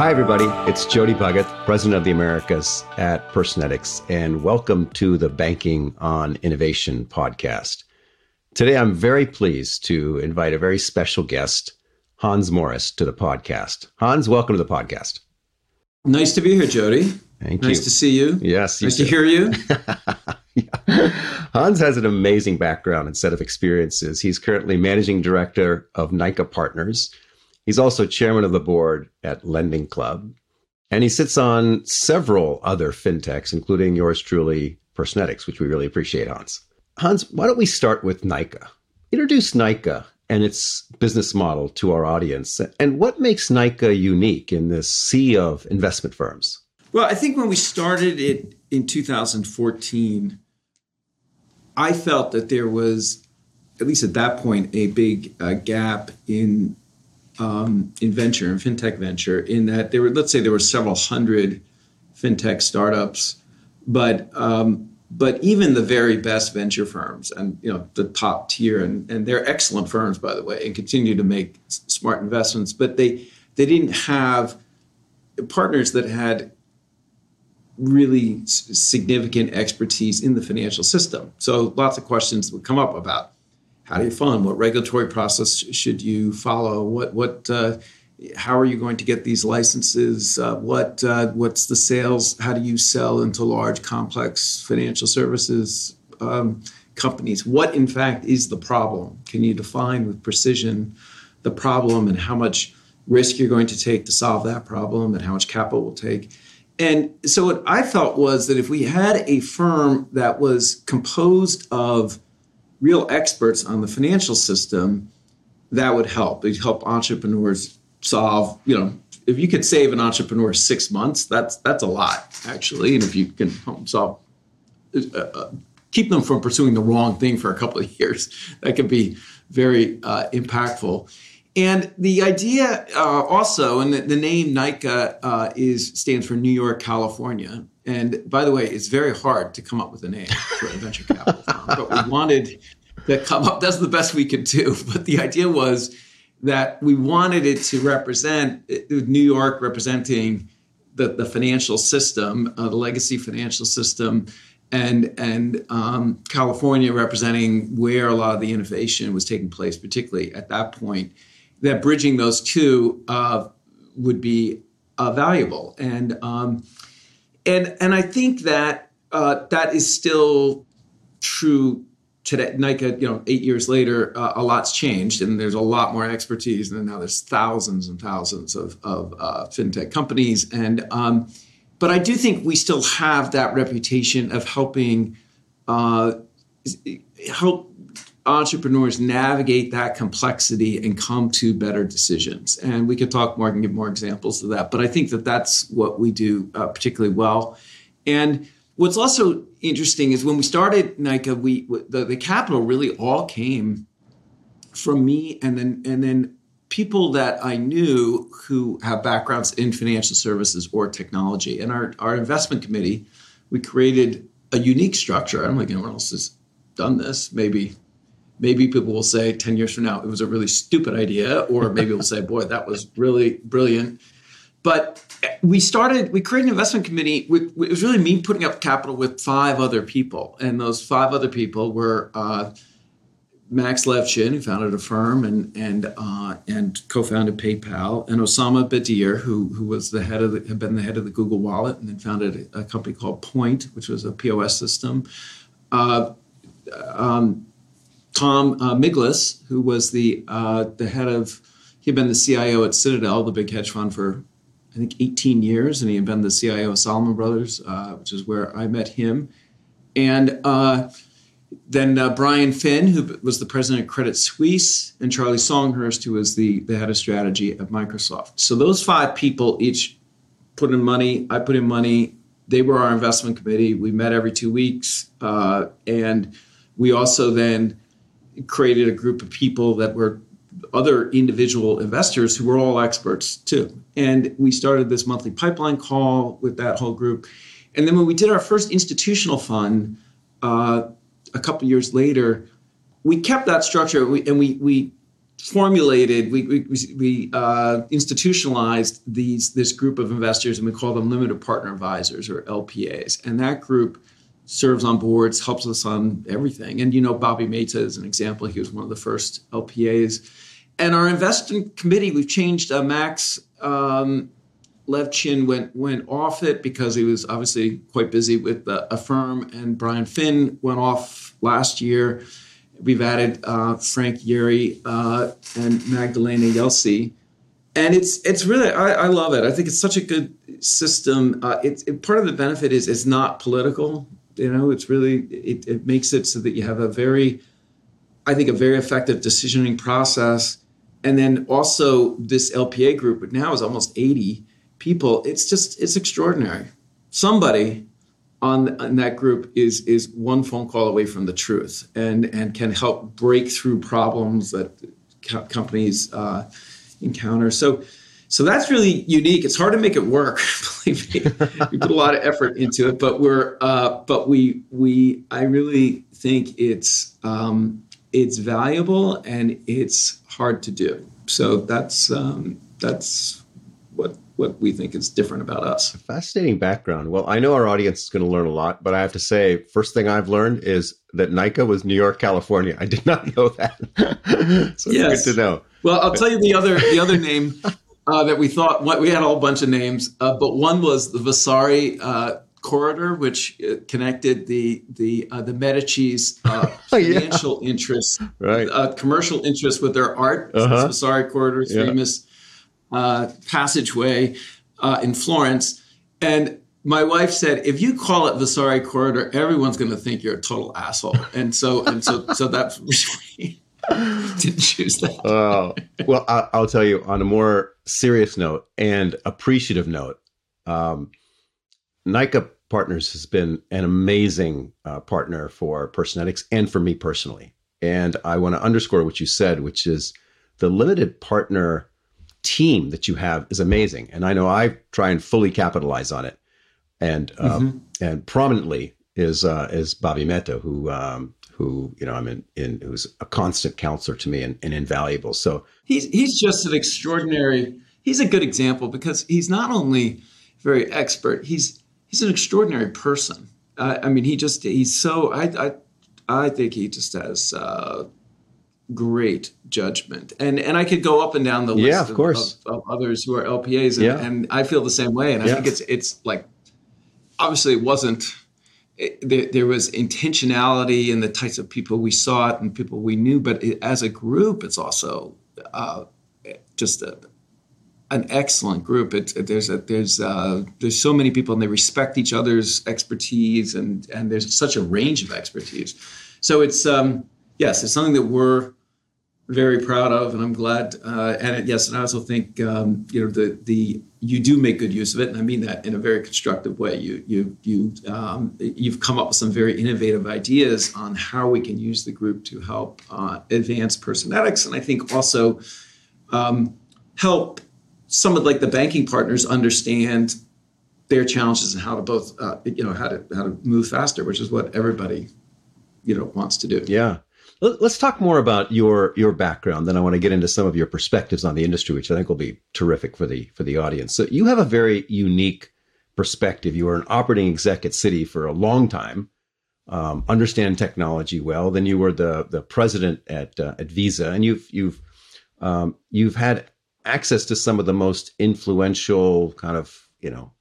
Hi, everybody. It's Jody Puckett, President of the Americas at Personetics, and welcome to the Banking on Innovation podcast. Today, I'm very pleased to invite a very special guest, Hans Morris, to the podcast. Hans, welcome to the podcast. Nice to be here, Jody. Thank nice you. Nice to see you. Yes. You nice too. to hear you. yeah. Hans has an amazing background and set of experiences. He's currently managing director of NYCA Partners. He's also chairman of the board at Lending Club. And he sits on several other fintechs, including yours truly, Personetics, which we really appreciate, Hans. Hans, why don't we start with NYCA? Introduce NYCA and its business model to our audience. And what makes NYCA unique in this sea of investment firms? Well, I think when we started it in 2014, I felt that there was, at least at that point, a big uh, gap in um, in venture and fintech venture. In that there were, let's say, there were several hundred fintech startups, but um, but even the very best venture firms and you know the top tier and, and they're excellent firms by the way and continue to make smart investments but they they didn't have partners that had really significant expertise in the financial system so lots of questions would come up about how do you fund what regulatory process should you follow what what uh, how are you going to get these licenses? Uh, what uh, what's the sales? How do you sell into large, complex financial services um, companies? What, in fact, is the problem? Can you define with precision the problem and how much risk you're going to take to solve that problem and how much capital will take? And so, what I felt was that if we had a firm that was composed of real experts on the financial system, that would help. It'd help entrepreneurs solve, you know, if you could save an entrepreneur six months, that's that's a lot actually. And if you can help them solve, uh, uh, keep them from pursuing the wrong thing for a couple of years, that could be very uh, impactful. And the idea uh, also, and the, the name NYCA uh, is stands for New York, California. And by the way, it's very hard to come up with a name for a venture capital firm, but we wanted to come up. That's the best we could do. But the idea was that we wanted it to represent New York representing the, the financial system, uh, the legacy financial system, and and um, California representing where a lot of the innovation was taking place, particularly at that point. That bridging those two uh, would be uh, valuable, and um, and and I think that uh, that is still true today. NYCA, you know, eight years later, uh, a lot's changed, and there's a lot more expertise, and now there's thousands and thousands of, of uh, fintech companies, and um, but I do think we still have that reputation of helping uh, help entrepreneurs navigate that complexity and come to better decisions. And we could talk more and give more examples of that, but I think that that's what we do uh, particularly well, and What's also interesting is when we started NYCA, we the, the capital really all came from me and then and then people that I knew who have backgrounds in financial services or technology. And our, our investment committee, we created a unique structure. I don't think anyone else has done this. Maybe maybe people will say 10 years from now it was a really stupid idea, or maybe we'll say, boy, that was really brilliant. But we started, we created an investment committee. It was really me putting up capital with five other people. And those five other people were uh, Max Levchin, who founded a firm and and uh, and co-founded PayPal, and Osama Bedier, who who was the head of the, had been the head of the Google Wallet, and then founded a company called Poynt, which was a POS system. Uh, um, Tom uh, Miglis, who was the uh, the head of, he had been the CIO at Citadel, the big hedge fund for I think, 18 years, and he had been the CIO of Salomon Brothers, uh, which is where I met him. And uh, then uh, Brian Finn, who was the president of Credit Suisse, and Charlie Songhurst, who was the, the head of strategy at Microsoft. So those five people each put in money. I put in money. They were our investment committee. We met every two weeks. Uh, and we also then created a group of people that were other individual investors who were all experts too. And we started this monthly pipeline call with that whole group. And then when we did our first institutional fund uh, a couple years later, we kept that structure and we, and we, we formulated, we, we, we uh, institutionalized these this group of investors, and we call them limited partner advisors or LPAs. And that group serves on boards, helps us on everything. And you know, Bobby Mehta is an example. He was one of the first LPAs. And our investment committee, we've changed. Uh, Max um, Levchin went went off it because he was obviously quite busy with a firm, and Brian Finn went off last year. We've added uh, Frank Yeary uh, and Magdalena Yesil, and it's it's really I, I, love it. I think it's such a good system. Uh, it, it, part of the benefit is it's not political. You know, it's really it, it makes it so that you have a very, I think, a very effective decisioning process, and then also this LPA group, but now is almost eighty people. It's just it's extraordinary. Somebody on, on that group is is one phone call away from the truth and and can help break through problems that co- companies uh, encounter. So. So that's really unique. It's hard to make it work. Believe me, we put a lot of effort into it, but we're, uh, but we, we, I really think it's, um, it's valuable and it's hard to do. So that's, um, that's what what we think is different about us. Fascinating background. Well, I know our audience is going to learn a lot, but I have to say, first thing I've learned is that NYCA was New York, California. I did not know that. so yes. good to know. Well, I'll tell you the other the other name uh, that we thought we had a whole bunch of names, uh, but one was the Vasari uh, corridor, which uh, connected the the uh, the Medici's uh, financial yeah. interests, right, commercial interests with their art. Uh-huh. Vasari corridor, yeah. famous uh, passageway uh, in Florence. And my wife said, if you call it Vasari Corridor, everyone's going to think you're a total asshole. And so, and so, so that's didn't choose that. Oh, well, I'll tell you on a more serious note and appreciative note, um, NYCA Partners has been an amazing uh, partner for Personetics and for me personally. And I want to underscore what you said, which is the limited partner team that you have is amazing, and I know I try and fully capitalize on it. And um, mm-hmm. and prominently is uh, is Bobby Mehta, who um, who you know I'm in, in who's a constant counselor to me and, and invaluable. So he's he's just an extraordinary. He's a good example because he's not only very expert. He's he's an extraordinary person. Uh, I mean, he just he's so I I I think he just has uh, great judgment. And and I could go up and down the list yeah, of, course. Of, of, others who are LPAs, and, yeah. and, I feel the same way. And I yeah. think it's it's like obviously it wasn't. It, there, there, was intentionality in the types of people we saw it and people we knew, but it, as a group, it's also uh, just a, an excellent group. It, there's a, there's uh, there's so many people and they respect each other's expertise and and there's such a range of expertise. So it's um, yes, it's something that we're very proud of, and I'm glad. Uh, and it, yes, and I also think um, you know the the you do make good use of it, and I mean that in a very constructive way. You you you um, you've come up with some very innovative ideas on how we can use the group to help uh, advance personetics, and I think also um, help some of like the banking partners understand their challenges and how to both uh, you know how to how to move faster, which is what everybody you know wants to do. Yeah. Let's talk more about your your background. Then I want to get into some of your perspectives on the industry, which I think will be terrific for the for the audience. So you have a very unique perspective. You were an operating exec at Citi for a long time, um, understand technology well. Then you were the the president at uh, at Visa, and you've you've um, you've had access to some of the most influential kind of you know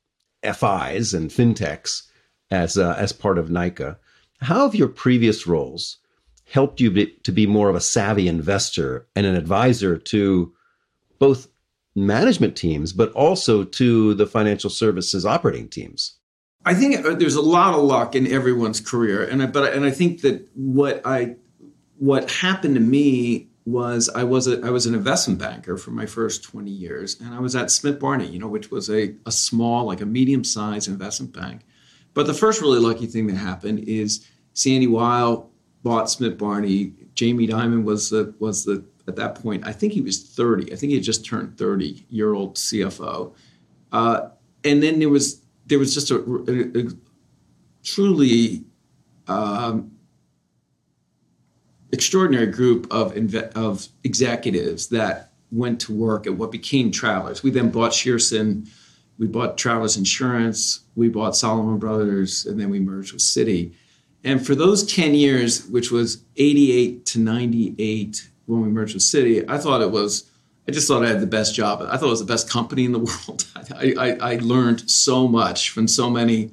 FIs and fintechs as uh, as part of NYCA. How have your previous roles helped you be, to be more of a savvy investor and an advisor to both management teams, but also to the financial services operating teams? I think uh, there's a lot of luck in everyone's career, and I, but and I think that what I what happened to me was I was a I was an investment banker for my first 20 years, and I was at Smith Barney, you know, which was a, a small, like a medium sized investment bank. But the first really lucky thing that happened is Sandy Weill bought Smith Barney. Jamie Dimon was the was the at that point. I think he was 30. I think he had just turned 30 year old CFO. Uh, and then there was there was just a, a, a truly um, extraordinary group of inve- of executives that went to work at what became Travelers. We then bought Shearson, we bought Travelers Insurance, we bought Salomon Brothers, and then we merged with Citi. And for those 10 years, which was 88 to 98 when we merged with Citi, I thought it was, I just thought I had the best job. I thought it was the best company in the world. I, I, I learned so much from so many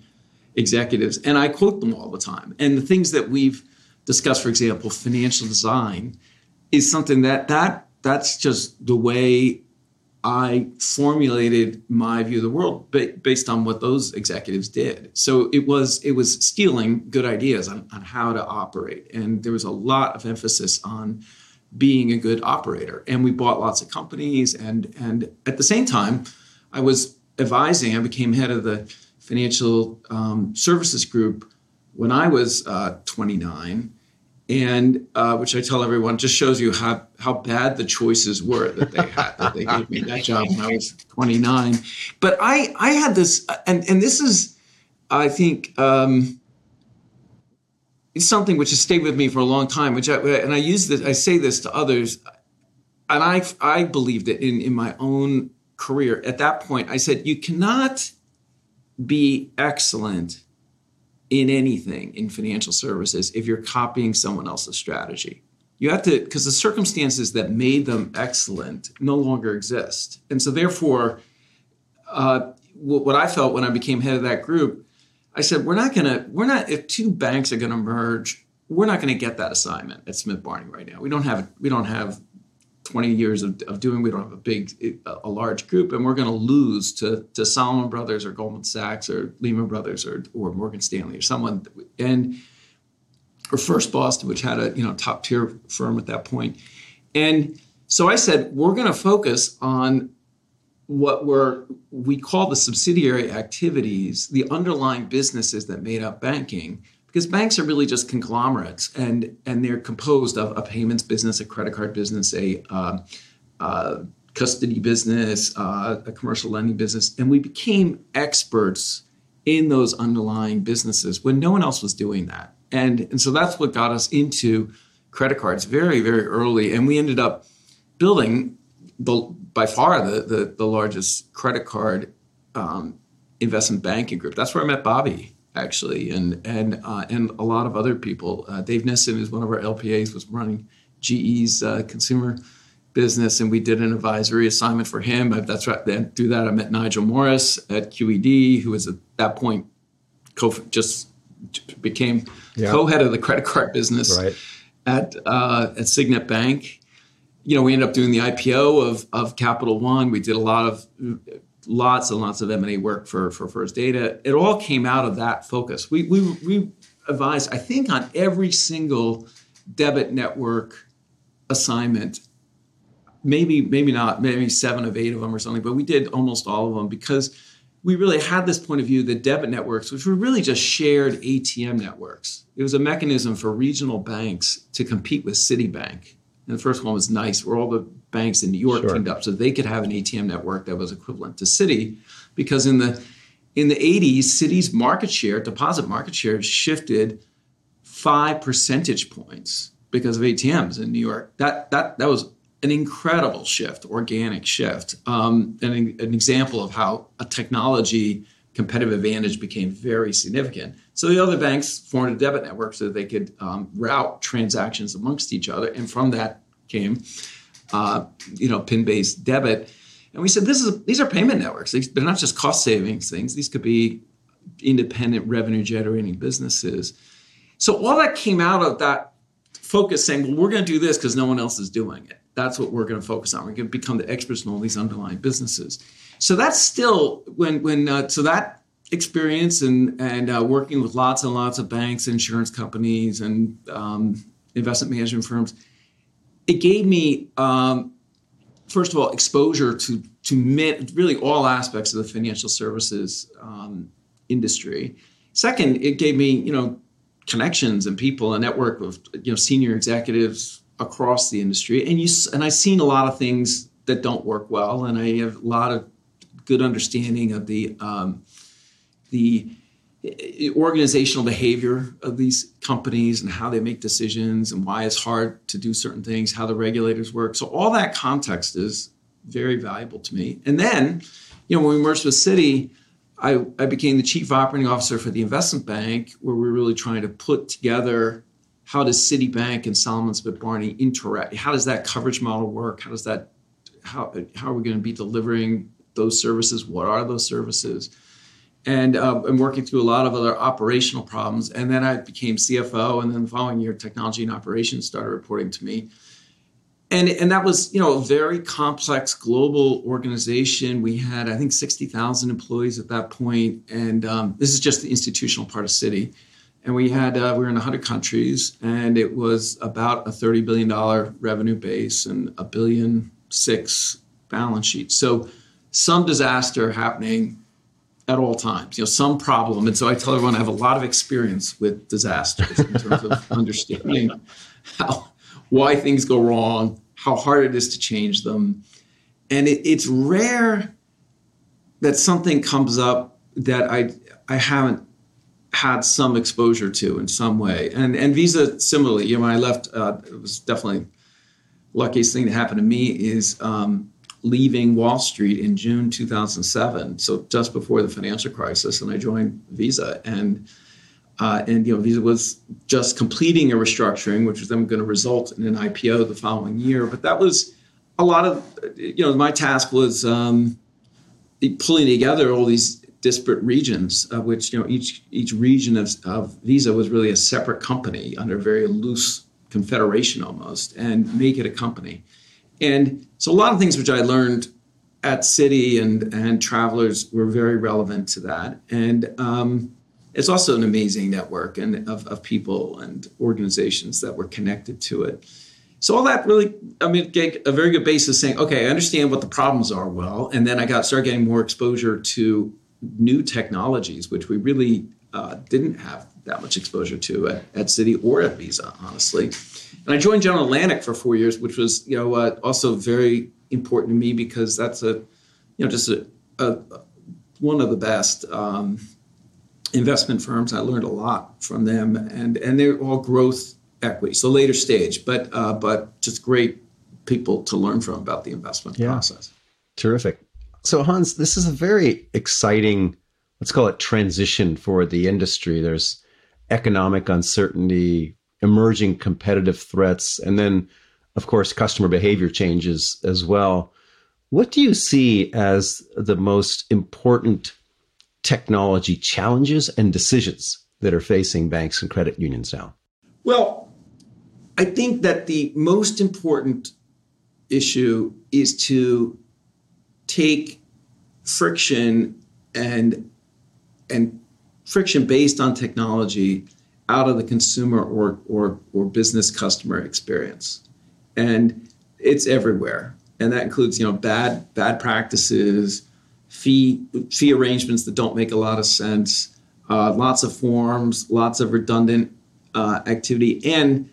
executives, and I quote them all the time. And the things that we've discussed, for example, financial design, is something that that that's just the way I formulated my view of the world based on what those executives did. So it was it was stealing good ideas on, on how to operate, and there was a lot of emphasis on being a good operator. And we bought lots of companies, and and at the same time, I was advising. I became head of the financial um, services group when I was uh, 29 and uh, which I tell everyone just shows you how how bad the choices were that they had that they gave me that job when I was 29. But I I had this and and this is I think um, it's something which has stayed with me for a long time. Which I, and I use this I say this to others, and I I believed it in in my own career. At that point, I said you cannot be excellent in anything in financial services if you're copying someone else's strategy. You have to, because the circumstances that made them excellent no longer exist. And so, therefore, uh, what I felt when I became head of that group, I said, we're not going to, we're not, if two banks are going to merge, we're not going to get that assignment at Smith Barney right now. We don't have, we don't have 20 years of, of doing we don't have a big a large group and we're going to lose to to Salomon Brothers or Goldman Sachs or Lehman Brothers or or Morgan Stanley or someone. And or First Boston which had a you know top tier firm at that point. And so I said we're going to focus on what were we call the subsidiary activities the underlying businesses that made up banking because banks are really just conglomerates and and they're composed of a payments business, a credit card business, a uh, uh, custody business, uh, a commercial lending business, and we became experts in those underlying businesses when no one else was doing that. And, and so that's what got us into credit cards very, very early. And we ended up building the, by far the, the, the largest credit card um, investment banking group. That's where I met Bobby actually, and and uh, and a lot of other people. Uh, Dave Nissen, is one of our LPAs, was running GE's uh, consumer business, and we did an advisory assignment for him. That's right. Then through that, I met Nigel Morris at QED, who was at that point co- just became yeah. co-head of the credit card business right. at uh, at Signet Bank. You know, we ended up doing the IPO of of Capital One. We did a lot of lots and lots of M&A work for, for First Data. It all came out of that focus. We, we, we advised, I think, on every single debit network assignment. Maybe, maybe not, maybe seven of eight of them or something, but we did almost all of them because we really had this point of view that debit networks, which were really just shared ATM networks. It was a mechanism for regional banks to compete with Citibank. And the first one was NYCE, where all the banks in New York sure. teamed up so they could have an ATM network that was equivalent to Citi, because in the in the 80s, Citi's market share, deposit market share, shifted five percentage points because of ATMs in New York. That that that was an incredible shift, organic shift, um, and an, an example of how a technology competitive advantage became very significant. So the other banks formed a debit network so that they could um, route transactions amongst each other, and from that came uh, you know, pin-based debit. And we said, this is these are payment networks. They're not just cost savings things. These could be independent revenue generating businesses. So all that came out of that focus saying, well, we're going to do this because no one else is doing it. That's what we're going to focus on. We're going to become the experts in all these underlying businesses. So that's still when when uh, so that experience and and uh, working with lots and lots of banks, insurance companies, and um, investment management firms it gave me um, first of all exposure to to really all aspects of the financial services um, industry. Second, it gave me you know connections and people, a network of you know senior executives across the industry, and you and I've seen a lot of things that don't work well, and I have a lot of good understanding of the um, the organizational behavior of these companies and how they make decisions and why it's hard to do certain things, how the regulators work. So all that context is very valuable to me. And then, you know, when we merged with Citi, I, I became the chief operating officer for the investment bank, where we're really trying to put together how does Citibank and Salomon Smith Barney interact? How does that coverage model work? How does that how how are we going to be delivering those services? What are those services? And uh, I'm working through a lot of other operational problems. And then I became CFO, and then the following year, technology and operations started reporting to me and and that was you know a very complex global organization. We had I think sixty thousand employees at that point, and um, this is just the institutional part of Citi. And we had uh, we were in hundred countries, and it was about a thirty billion dollar revenue base and a billion six balance sheet. So some disaster happening at all times, you know, some problem. And so I tell everyone I have a lot of experience with disasters in terms of understanding how why things go wrong, how hard it is to change them. And it, it's rare that something comes up that I I haven't had some exposure to in some way. And and Visa similarly, you know, when I left, uh, it was definitely luckiest thing that happened to me is um, leaving Wall Street in June 2007, so just before the financial crisis, and I joined Visa and uh, and you know, Visa was just completing a restructuring, which was then going to result in an IPO the following year. But that was a lot of, you know, my task was um, pulling together all these disparate regions, of which you know each each region of, of Visa was really a separate company under very loose confederation almost, and make it a company. And so a lot of things which I learned at Citi and and Travelers were very relevant to that. And um, it's also an amazing network and of, of people and organizations that were connected to it. So all that really, I mean, gave a very good basis saying, okay, I understand what the problems are well, and then I got start getting more exposure to new technologies, which we really uh, didn't have that much exposure to at, at Citi or at Visa, honestly. And I joined General Atlantic for four years, which was, you know, uh, also very important to me because that's a, you know, just a, a one of the best um, investment firms. I learned a lot from them, and and they're all growth equity, so later stage, but uh, but just great people to learn from about the investment yeah. process. Terrific. So Hans, this is a very exciting, let's call it transition for the industry. There's economic uncertainty, emerging competitive threats, and then, of course, customer behavior changes as well. What do you see as the most important technology challenges and decisions that are facing banks and credit unions now? Well, I think that the most important issue is to take friction and and friction based on technology out of the consumer or or, or business customer experience. And it's everywhere. And that includes, you know, bad bad practices, fee fee arrangements that don't make a lot of sense, uh, lots of forms, lots of redundant uh, activity, and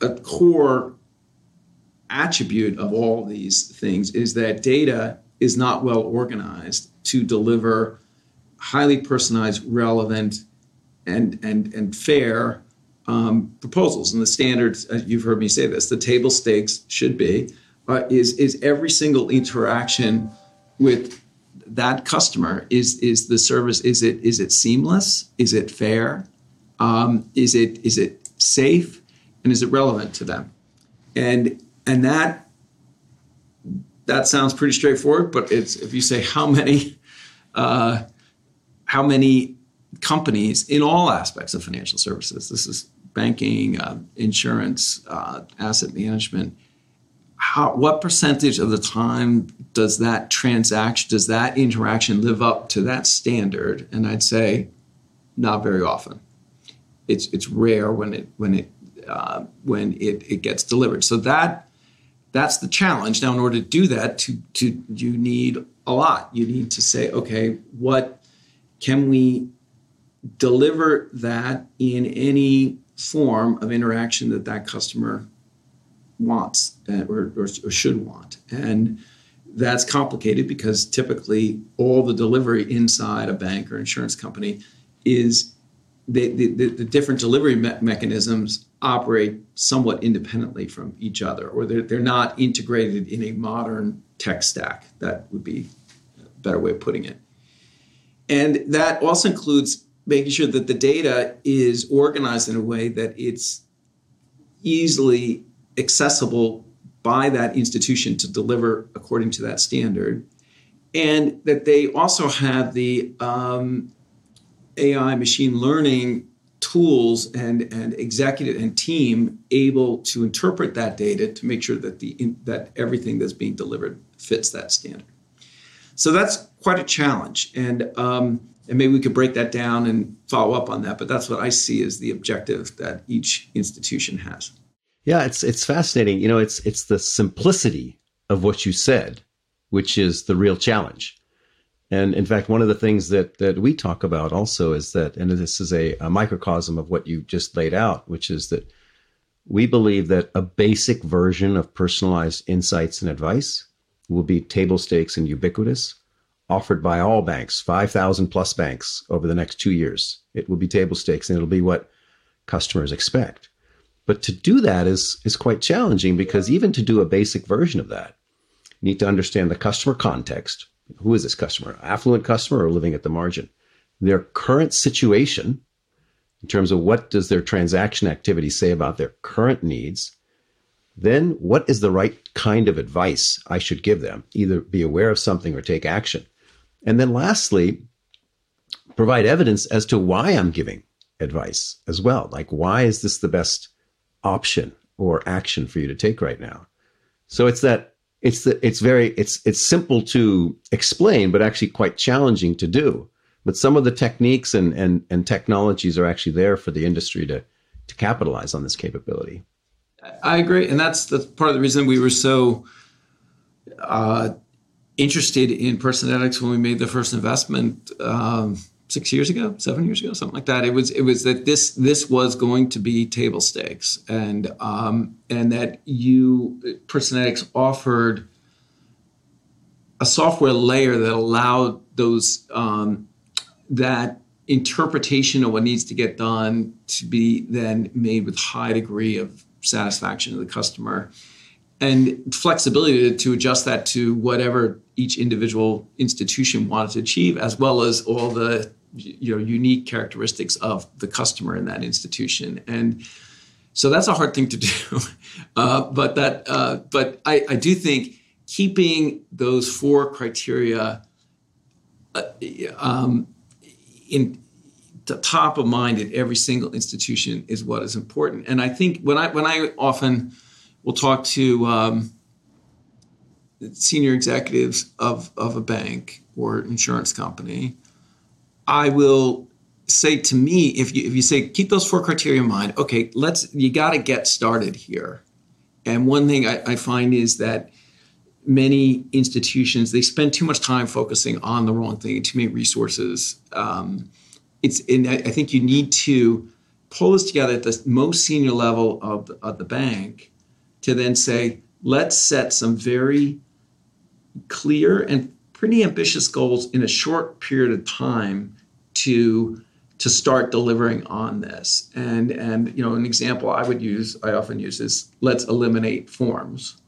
a core attribute of all these things is that data is not well organized to deliver highly personalized, relevant, and and and fair um, proposals. And the standards, uh, you've heard me say this, the table stakes should be uh, is is every single interaction with that customer is is the service is it is it seamless? Is it fair? Um, is it is it safe? And is it relevant to them? And and that that sounds pretty straightforward but it's if you say how many uh, how many companies in all aspects of financial services this is banking uh, insurance uh, asset management how what percentage of the time does that transaction does that interaction live up to that standard? And i'd say not very often. It's it's rare when it when it uh, when it, it gets delivered. So that that's the challenge. Now in order to do that to to you need a lot. You need to say okay what can we deliver that in any form of interaction that that customer wants uh, or, or, or, should want. And That's complicated because typically all the delivery inside a bank or insurance company is the, the, the different delivery me- mechanisms operate somewhat independently from each other, or they're, they're not integrated in a modern tech stack. That would be a better way of putting it. And that also includes making sure that the data is organized in a way that it's easily accessible by that institution to deliver according to that standard. And that they also have the um, AI machine learning tools and, and executive and team able to interpret that data to make sure that the that everything that's being delivered fits that standard. So that's quite a challenge, and um, and maybe we could break that down and follow up on that. But that's what I see as the objective that each institution has. Yeah, it's it's fascinating. You know, it's it's the simplicity of what you said, which is the real challenge. And in fact, one of the things that that we talk about also is that, and this is a, a microcosm of what you just laid out, which is that we believe that a basic version of personalized insights and advice will be table stakes and ubiquitous, offered by all banks, 5,000 plus banks over the next two years. It will be table stakes and it'll be what customers expect. But to do that is, is quite challenging because even to do a basic version of that, you need to understand the customer context, who is this customer? Affluent customer or living at the margin? Their current situation in terms of what does their transaction activity say about their current needs? Then what is the right kind of advice I should give them? Either be aware of something or take action. And then lastly, provide evidence as to why I'm giving advice as well. Like, why is this the best option or action for you to take right now? So it's that it's the, it's very it's it's simple to explain, but actually quite challenging to do. But some of the techniques and and and technologies are actually there for the industry to to capitalize on this capability. I agree, and that's the part of the reason we were so uh, interested in Personetics when we made the first investment. Um, six years ago, seven years ago, something like that. It was it was that this this was going to be table stakes, and um, and that you Personetics offered a software layer that allowed those um, that interpretation of what needs to get done to be then made with high degree of satisfaction of the customer and flexibility to, adjust that to whatever each individual institution wanted to achieve, as well as all the you know unique characteristics of the customer in that institution. And so that's a hard thing to do. Uh, but that uh, but I, I do think keeping those four criteria uh, um, in the top of mind at every single institution is what is important. And I think when I when I often will talk to um, senior executives of, of a bank or insurance company, I will say to me, if you if you say keep those four criteria in mind, okay, let's you got to get started here. And one thing I, I find is that many institutions they spend too much time focusing on the wrong thing, too many resources. Um, it's I think you need to pull this together at the most senior level of the, of the bank to then say, let's set some very clear and pretty ambitious goals in a short period of time to to start delivering on this. And and you know, an example I would use, I often use is let's eliminate forms.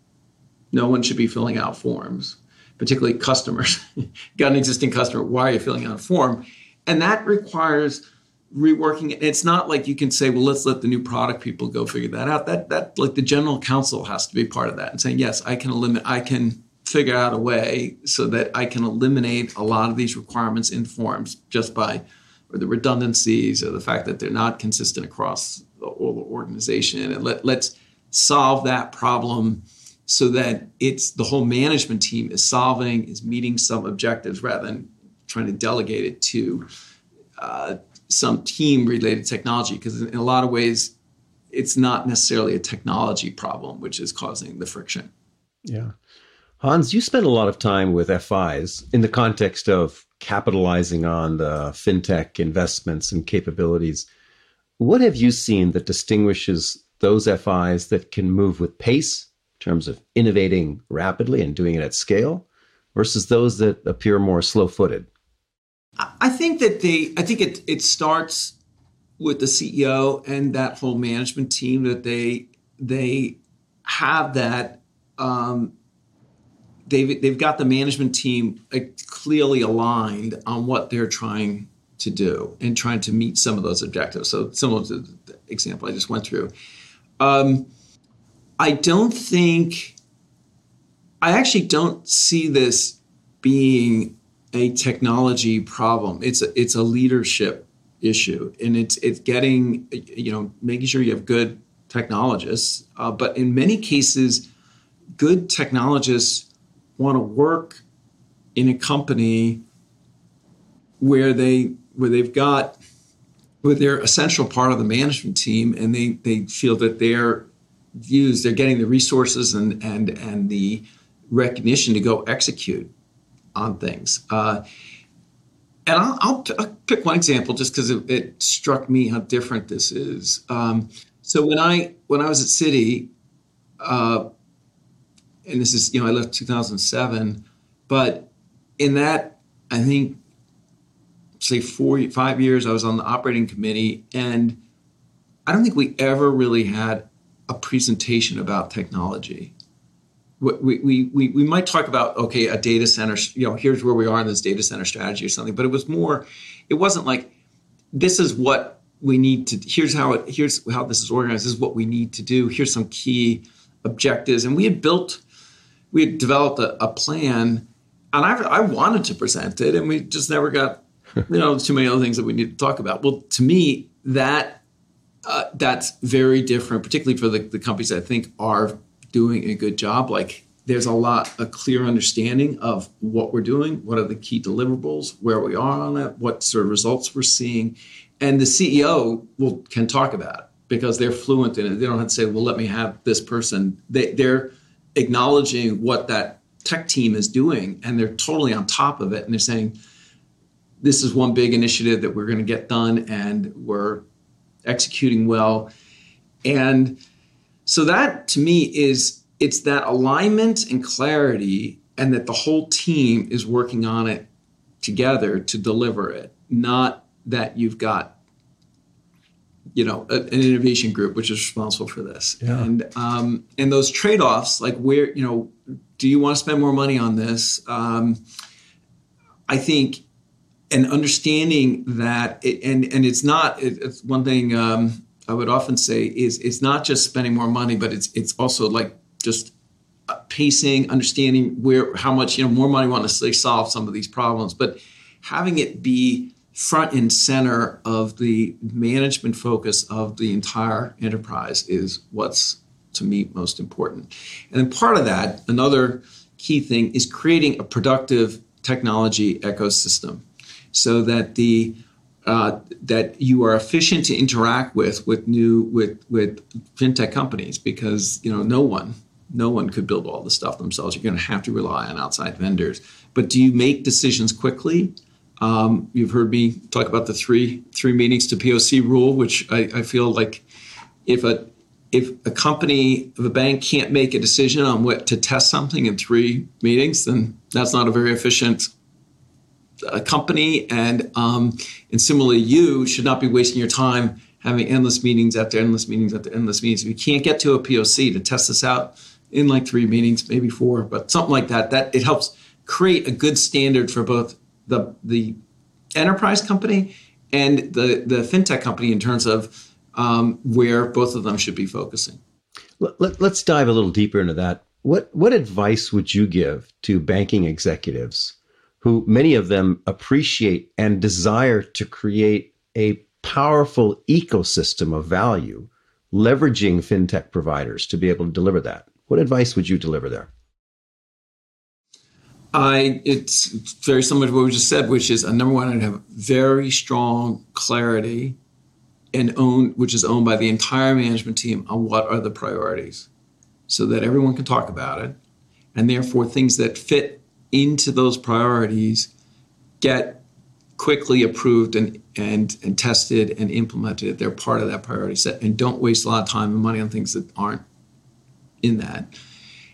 No one should be filling out forms, particularly customers. Got an existing customer, why are you filling out a form? And that requires reworking it. It's not like you can say, well, let's let the new product people go figure that out. That that like the general counsel has to be part of that and saying, yes, I can eliminate I can figure out a way so that I can eliminate a lot of these requirements in forms just by or the redundancies or the fact that they're not consistent across all the organization. And let, let's solve that problem so that it's the whole management team is solving, is meeting some objectives rather than trying to delegate it to uh, some team related technology. Because in a lot of ways, it's not necessarily a technology problem which is causing the friction. Yeah. Hans, you spent a lot of time with FIs in the context of capitalizing on the fintech investments and capabilities. What have you seen that distinguishes those FIs that can move with pace in terms of innovating rapidly and doing it at scale versus those that appear more slow footed? I think that they, I think it, it starts with the CEO and that whole management team that they, they have that, um, they've, they've got the management team clearly aligned on what they're trying to do and trying to meet some of those objectives. So similar to the example I just went through. Um, I don't think, I actually don't see this being a technology problem. It's a, it's a leadership issue, and it's it's getting you know making sure you have good technologists. Uh, but in many cases, good technologists want to work in a company where they where they've got where they're essential part of the management team and they they feel that they're views they're getting the resources and and and the recognition to go execute on things uh, and I'll, I'll, I'll, pick one example just because it, it, struck me how different this is um, so when i when i was at citi uh, and this is you know i left 2007 but in that i think say four, five years, I was on the operating committee, and I don't think we ever really had a presentation about technology. We, we, we, we might talk about, okay, a data center, you know, here's where we are in this data center strategy or something, but it was more, it wasn't like, this is what we need to, here's how it, here's how this is organized, this is what we need to do, here's some key objectives. And we had built, we had developed a, a plan, and I, I wanted to present it, and we just never got you know, too many other things that we need to talk about. Well, to me, that uh, that's very different, particularly for the, the companies I think are doing a good job. Like there's a lot, a clear understanding of what we're doing, what are the key deliverables, where we are on that, what sort of results we're seeing, and the CEO will can talk about it because they're fluent in it. They don't have to say, "Well, let me have this person." They, they're acknowledging what that tech team is doing, and they're totally on top of it, and they're saying this is one big initiative that we're going to get done and we're executing well. And so that to me is it's that alignment and clarity and that the whole team is working on it together to deliver it, not that you've got you know an innovation group which is responsible for this yeah. and um, and those trade-offs like where you know do you want to spend more money on this um, i think and understanding that it, and and it's not it, it's one thing um, I would often say is it's not just spending more money, but it's it's also like just uh, pacing, understanding where how much you know more money want to solve some of these problems, but having it be front and center of the management focus of the entire enterprise is what's to me most important. And then part of that, another key thing is creating a productive technology ecosystem so that the uh, that you are efficient to interact with with new with with fintech companies because you know no one no one could build all the stuff themselves. You're going to have to rely on outside vendors. But do you make decisions quickly? Um, you've heard me talk about the three three meetings to POC rule, which I, I feel like if a if a company if a bank can't make a decision on what to test something in three meetings, then that's not a very efficient a company, and um, and similarly, you should not be wasting your time having endless meetings after endless meetings after endless meetings. If you can't get to a POC to test this out in like three meetings, maybe four, but something like that, that it helps create a good standard for both the the enterprise company and the the fintech company in terms of um, where both of them should be focusing. Let, us dive a little deeper into that. What what advice would you give to banking executives who many of them appreciate and desire to create a powerful ecosystem of value, leveraging fintech providers to be able to deliver that. What advice would you deliver there? I it's very similar to what we just said, which is uh, number one, I'd have very strong clarity and own, which is owned by the entire management team on what are the priorities, so that everyone can talk about it, and therefore things that fit into those priorities get quickly approved and, and, and tested and implemented. They're part of that priority set and don't waste a lot of time and money on things that aren't in that.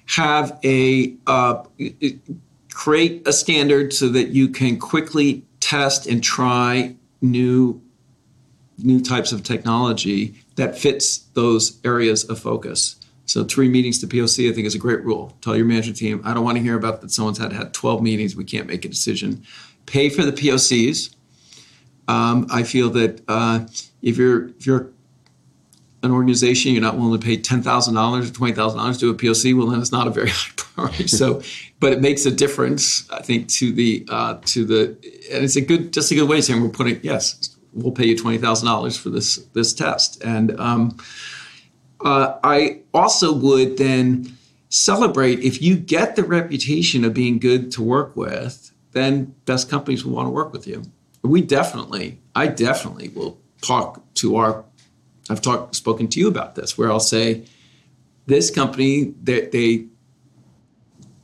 have a uh, create a standard so that you can quickly test and try new new types of technology that fits those areas of focus. So three meetings to POC, I think, is a great rule. Tell your management team, I don't want to hear about that someone's had had 12 meetings, we can't make a decision. Pay for the POCs. Um, I feel that uh, if you're if you're an organization, you're not willing to pay ten thousand dollars or twenty thousand dollars to a POC, well, then it's not a very high priority. so, but it makes a difference, I think, to the uh, to the, and it's a good, just a good way of saying we're putting yes, we'll pay you twenty thousand dollars for this this test, and um, uh, I also would then celebrate if you get the reputation of being good to work with, then best companies will want to work with you. We definitely, I definitely will talk to our I've talked spoken to you about this, where I'll say, this company they, they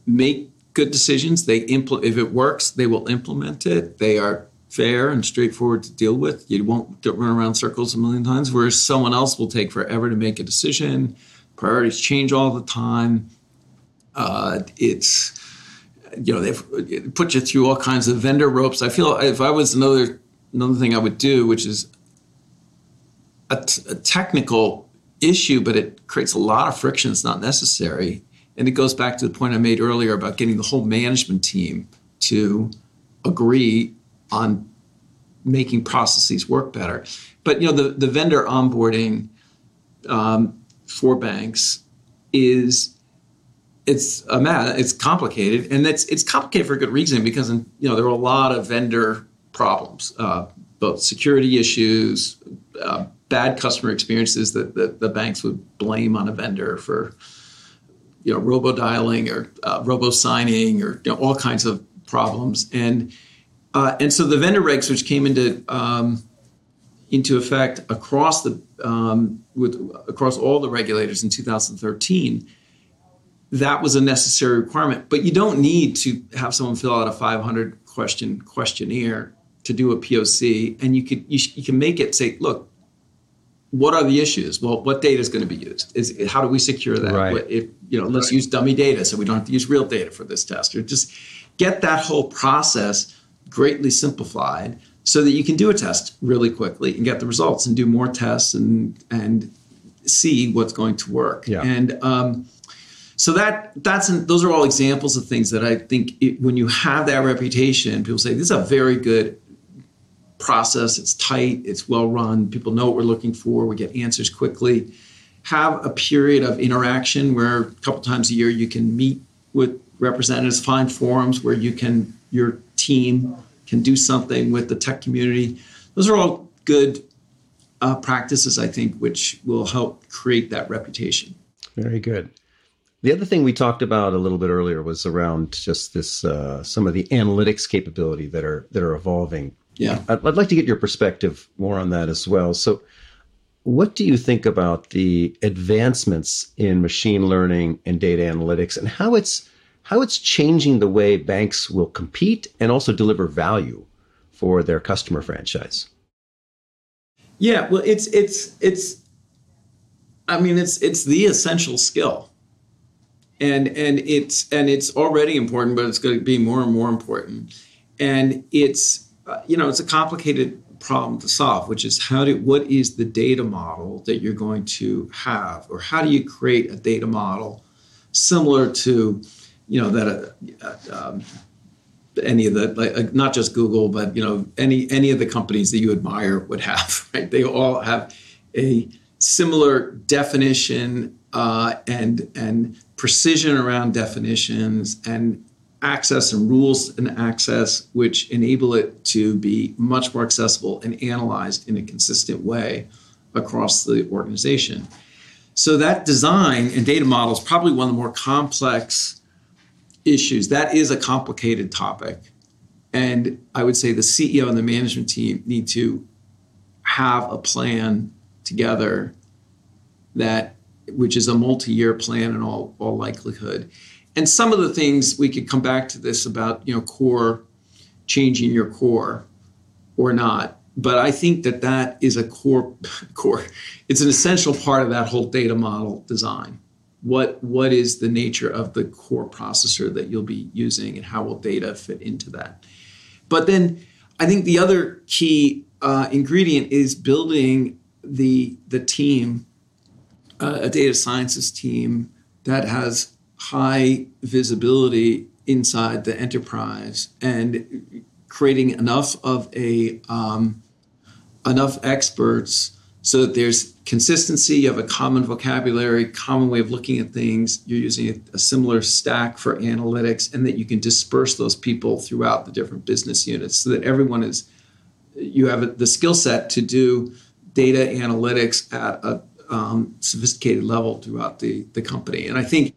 make good decisions. They impl- if it works, they will implement it. They are fair and straightforward to deal with. You won't run around circles a million times. Whereas someone else will take forever to make a decision. Priorities change all the time. Uh, it's you know they've put you through all kinds of vendor ropes. I feel if I was another another thing I would do, which is a, t- a technical issue, but it creates a lot of friction It's not necessary. And it goes back to the point I made earlier about getting the whole management team to agree on making processes work better. But you know, the, the vendor onboarding um, for banks is it's a mad, it's complicated, and it's it's complicated for a good reason because you know there are a lot of vendor problems, uh, both security issues, uh, bad customer experiences that the, the banks would blame on a vendor for you know robo dialing or uh, robo signing or you know, all kinds of problems and uh, and so the vendor regs which came into um, into effect across the um, with across all the regulators in 2013 that was a necessary requirement but you don't need to have someone fill out a 500 question questionnaire to do a POC and you could you, you can make it say look what are the issues? Well, what data is going to be used? Is how do we secure that? Right. If you know, let's right. use dummy data so we don't have to use real data for this test, or just get that whole process greatly simplified so that you can do a test really quickly and get the results and do more tests and and see what's going to work. Yeah. And um, so that that's an, those are all examples of things that I think it, when you have that reputation, people say this is a very good process. It's tight, it's well run. People know what we're looking for. We get answers quickly. Have a period of interaction where a couple times a year you can meet with representatives, find forums where you can your team can do something with the tech community. Those are all good uh, practices, I think, which will help create that reputation. Very good. The other thing we talked about a little bit earlier was around just this uh, some of the analytics capability that are that are evolving yeah. I'd, I'd like to get your perspective more on that as well. So, what do you think about the advancements in machine learning and data analytics and how it's how it's changing the way banks will compete and also deliver value for their customer franchise? Yeah, well it's it's it's I mean it's it's the essential skill. And and it's and it's already important but it's going to be more and more important. And it's you know, it's a complicated problem to solve, which is how do what is the data model that you're going to have, or how do you create a data model similar to, you know, that uh, um, any of the like, uh, not just Google, but you know, any any of the companies that you admire would have, right? They all have a similar definition uh, and and precision around definitions and access and rules and access which enable it to be much more accessible and analyzed in a consistent way across the organization. So that design and data model is probably one of the more complex issues. That is a complicated topic. And I would say the CEO and the management team need to have a plan together that which is a multi-year plan in all, all likelihood and some of the things we could come back to this about you know core changing your core or not but i think that that is a core core it's an essential part of that whole data model design what what is the nature of the core processor that you'll be using and how will data fit into that? But then i think the other key uh, ingredient is building the the team uh, a data sciences team that has high visibility inside the enterprise and creating enough of a um, enough experts so that there's consistency you have a common vocabulary common way of looking at things you're using a, a, similar stack for analytics and that you can disperse those people throughout the different business units so that everyone is you have the skill set to do data analytics at a um, sophisticated level throughout the, the company. And i think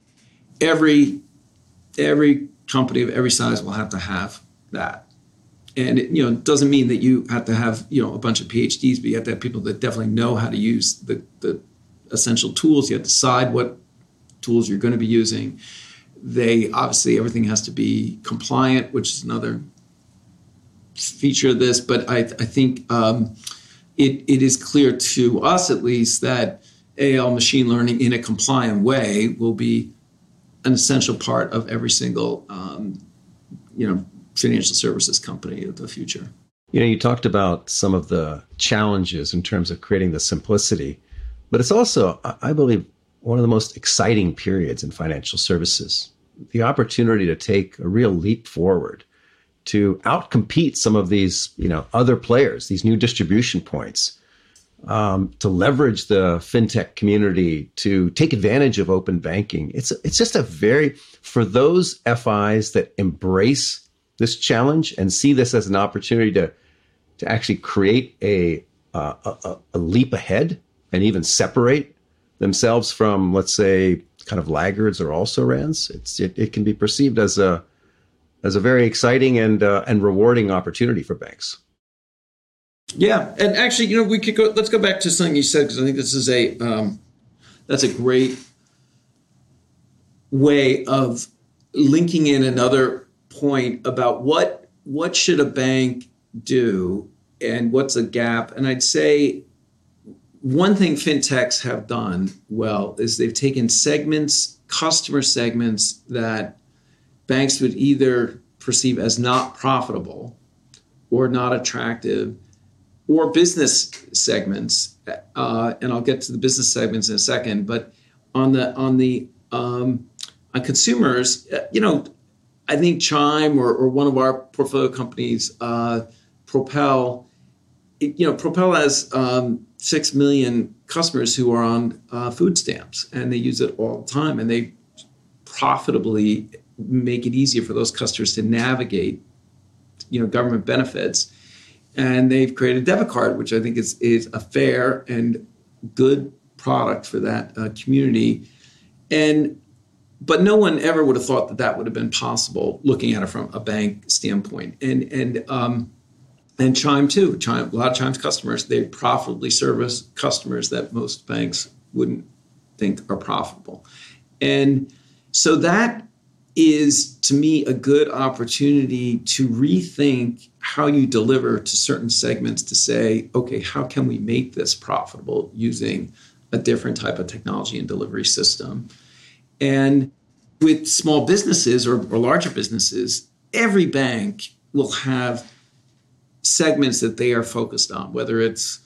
every every company of every size will have to have that and it, you know doesn't mean that you have to have you know a bunch of phds but you have to have people that definitely know how to use the, the essential tools. You have to decide what tools you're going to be using. They obviously everything has to be compliant which is another feature of this but i, I think um, it, it is clear to us at least that AI machine learning in a compliant way will be an essential part of every single um, you know financial services company of the future. You know, you talked about some of the challenges in terms of creating the simplicity, but it's also, I believe, one of the most exciting periods in financial services. The opportunity to take a real leap forward, to outcompete some of these, you know, other players, these new distribution points, um, to leverage the fintech community, to take advantage of open banking. It's it's just a very for those FIs that embrace this challenge and see this as an opportunity to to actually create a uh, a, a leap ahead and even separate themselves from, let's say, kind of laggards or also rans. It's it, it can be perceived as a as a very exciting and uh, and rewarding opportunity for banks. Yeah, and actually, you know, we could go. Let's go back to something you said because I think this is a um, that's a great way of linking in another point about what what should a bank do and what's a gap. And I'd say one thing fintechs have done well is they've taken segments, customer segments that banks would either perceive as not profitable or not attractive, or business segments. Uh, and I'll get to the business segments in a second. But on the on the um, on consumers, uh, you know, I think Chime or, or one of our portfolio companies, uh, Propel, it, you know, Propel has um, six million customers who are on uh, food stamps, and they use it all the time, and they profitably make it easier for those customers to navigate, you know, government benefits. And they've created a debit card, which I think is is a fair and good product for that uh, community. And but no one ever would have thought that that would have been possible looking at it from a bank standpoint. And and um, and chime too. Chime a lot of chime's customers they profitably service customers that most banks wouldn't think are profitable. And so that is to me a good opportunity to rethink how you deliver to certain segments to say okay how can we make this profitable using a different type of technology and delivery system and with small businesses or, or larger businesses, every bank will have segments that they are focused on, whether it's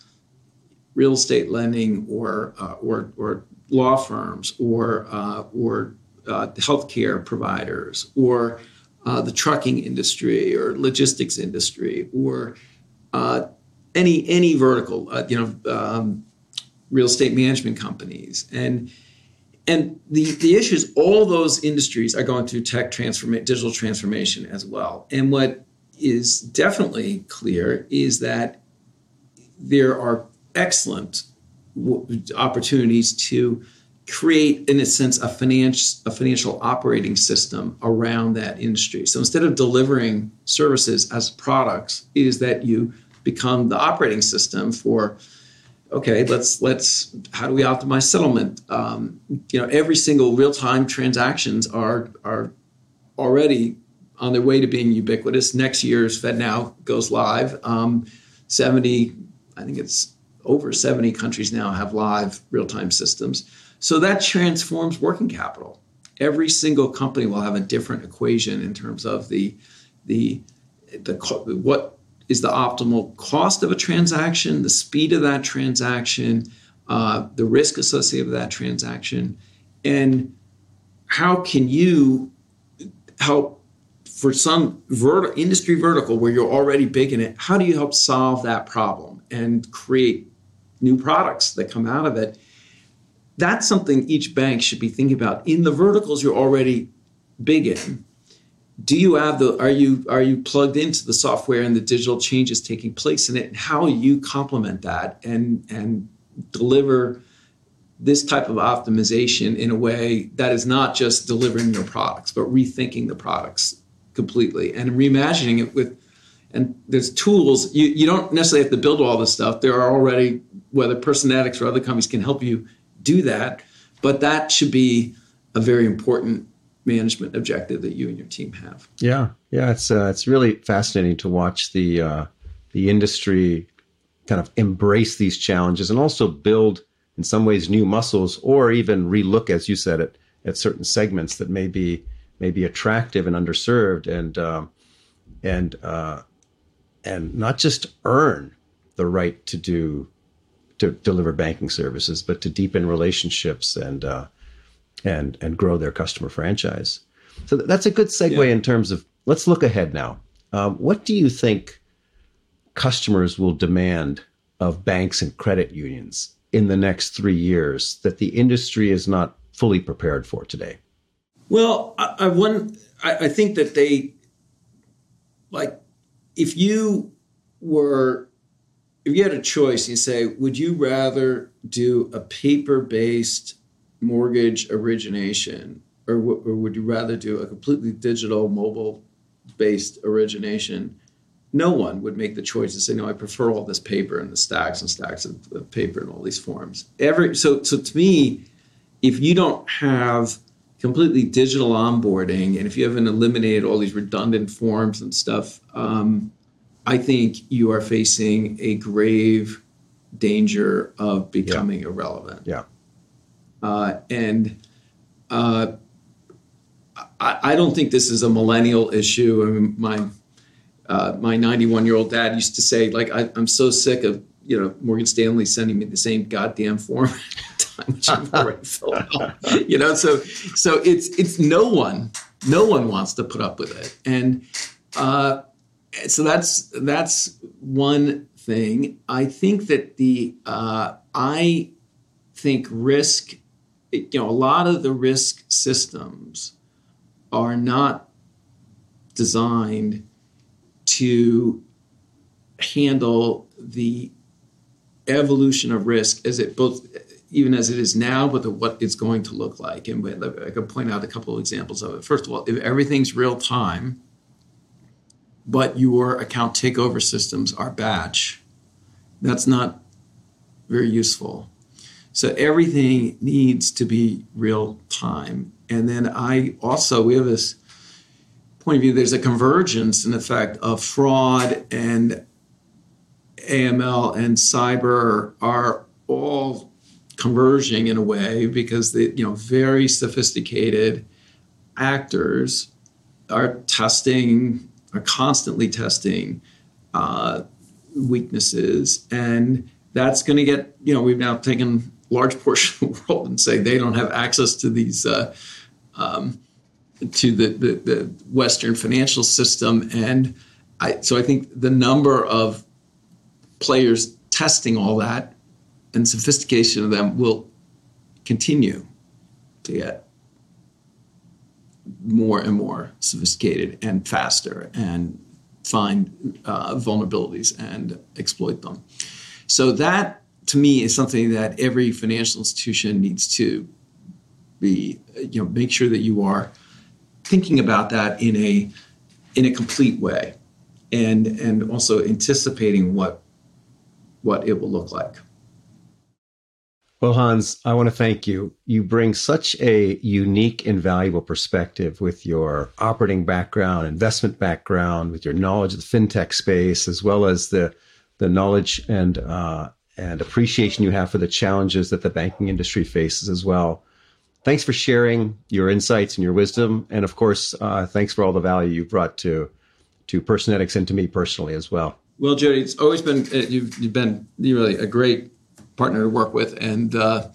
real estate lending or uh, or, or law firms or uh, or uh, healthcare providers or uh, the trucking industry or logistics industry or uh, any any vertical, uh, you know, um, real estate management companies. And and the, the issue is all those industries are going through tech transformation, digital transformation as well. And what is definitely clear is that there are excellent w- opportunities to create, in a sense, a, finance, a financial operating system around that industry. So instead of delivering services as products, is that you become the operating system for okay, let's let's how do we optimize settlement? Um, you know, every single real time transactions are are already on their way to being ubiquitous. Next year's FedNow goes live. Um, Seventy, I think it's over seventy countries now have live real time systems. So that transforms working capital. Every single company will have a different equation in terms of the the the what is the optimal cost of a transaction, the speed of that transaction, uh, the risk associated with that transaction, and how can you help for some vert- industry vertical where you're already big in it? How do you help solve that problem and create new products that come out of it? That's something each bank should be thinking about in the verticals you're already big in do you have the are you are you plugged into the software and the digital changes taking place in it? And how you complement that and and deliver this type of optimization in a way that is not just delivering your products but rethinking the products completely and reimagining it with and there's tools. You, you don't necessarily have to build all this stuff. There are already whether personetics or other companies can help you do that but that should be a very important management objective that you and your team have. Yeah, yeah, it's uh, it's really fascinating to watch the uh, the industry kind of embrace these challenges and also build in some ways new muscles or even relook, as you said, at at certain segments that may be may be attractive and underserved and um, and uh, and not just earn the right to do to deliver banking services, but to deepen relationships and uh, and and grow their customer franchise. So that's a good segue yeah. in terms of let's look ahead now. Um, what do you think customers will demand of banks and credit unions in the next three years that the industry is not fully prepared for today? Well, I, I one I, I think that they like if you were if you had a choice, you say, would you rather do a paper based mortgage origination, or, w- or would you rather do a completely digital, mobile based origination? No one would make the choice to say, no, I prefer all this paper and the stacks and stacks of, of paper and all these forms. Every so so to me, if you don't have completely digital onboarding and if you haven't eliminated all these redundant forms and stuff, um, I think you are facing a grave danger of becoming yeah. irrelevant. Yeah. Uh, and uh, I, I, don't think this is a millennial issue. I mean, my uh, my 91 year old dad used to say, like, I, am so sick of you know Morgan Stanley sending me the same goddamn form time, which I've already filled out. You know, so so it's it's no one no one wants to put up with it, and uh, so that's that's one thing. I think that the uh, I think risk you know, a lot of the risk systems are not designed to handle the evolution of risk as it both even as it is now, but the, what it's going to look like. And I could point out a couple of examples of it. First of all, if everything's real time, but your account takeover systems are batch, that's not very useful. So everything needs to be real time. And then I also, we have this point of view, there's a convergence in effect of fraud and AML and cyber are all converging in a way because the you know very sophisticated actors are testing are constantly testing uh, weaknesses and that's going to get you know we've now taken large portion of the world and say they don't have access to these uh, um, to the, the, the, Western financial system. And I, so I think the number of players testing all that and sophistication of them will continue to get more and more sophisticated and faster and find uh, vulnerabilities and exploit them. So that to me is something that every financial institution needs to be you know make sure that you are thinking about that in a in a complete way and and also anticipating what what it will look like. Well hans i want to thank you. You bring such a unique and valuable perspective with your operating background investment background with your knowledge of the fintech space as well as the the knowledge and uh, and appreciation you have for the challenges that the banking industry faces as well. Thanks for sharing your insights and your wisdom, and of course, uh, thanks for all the value you've brought to to Personetics and to me personally as well. Well, Jody, it's always been uh, you've, you've been really a great partner to work with, and uh,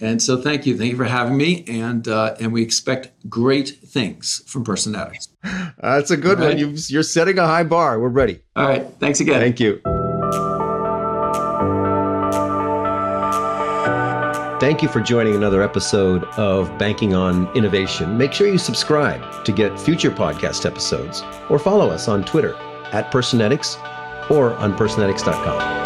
and so thank you, thank you for having me, and uh, and we expect great things from Personetics. That's a good right. one. you you're setting a high bar. We're ready. All right. Thanks again. Thank you. Thank you for joining another episode of Banking on Innovation. Make sure you subscribe to get future podcast episodes or follow us on Twitter at Personetics or on Personetics.com.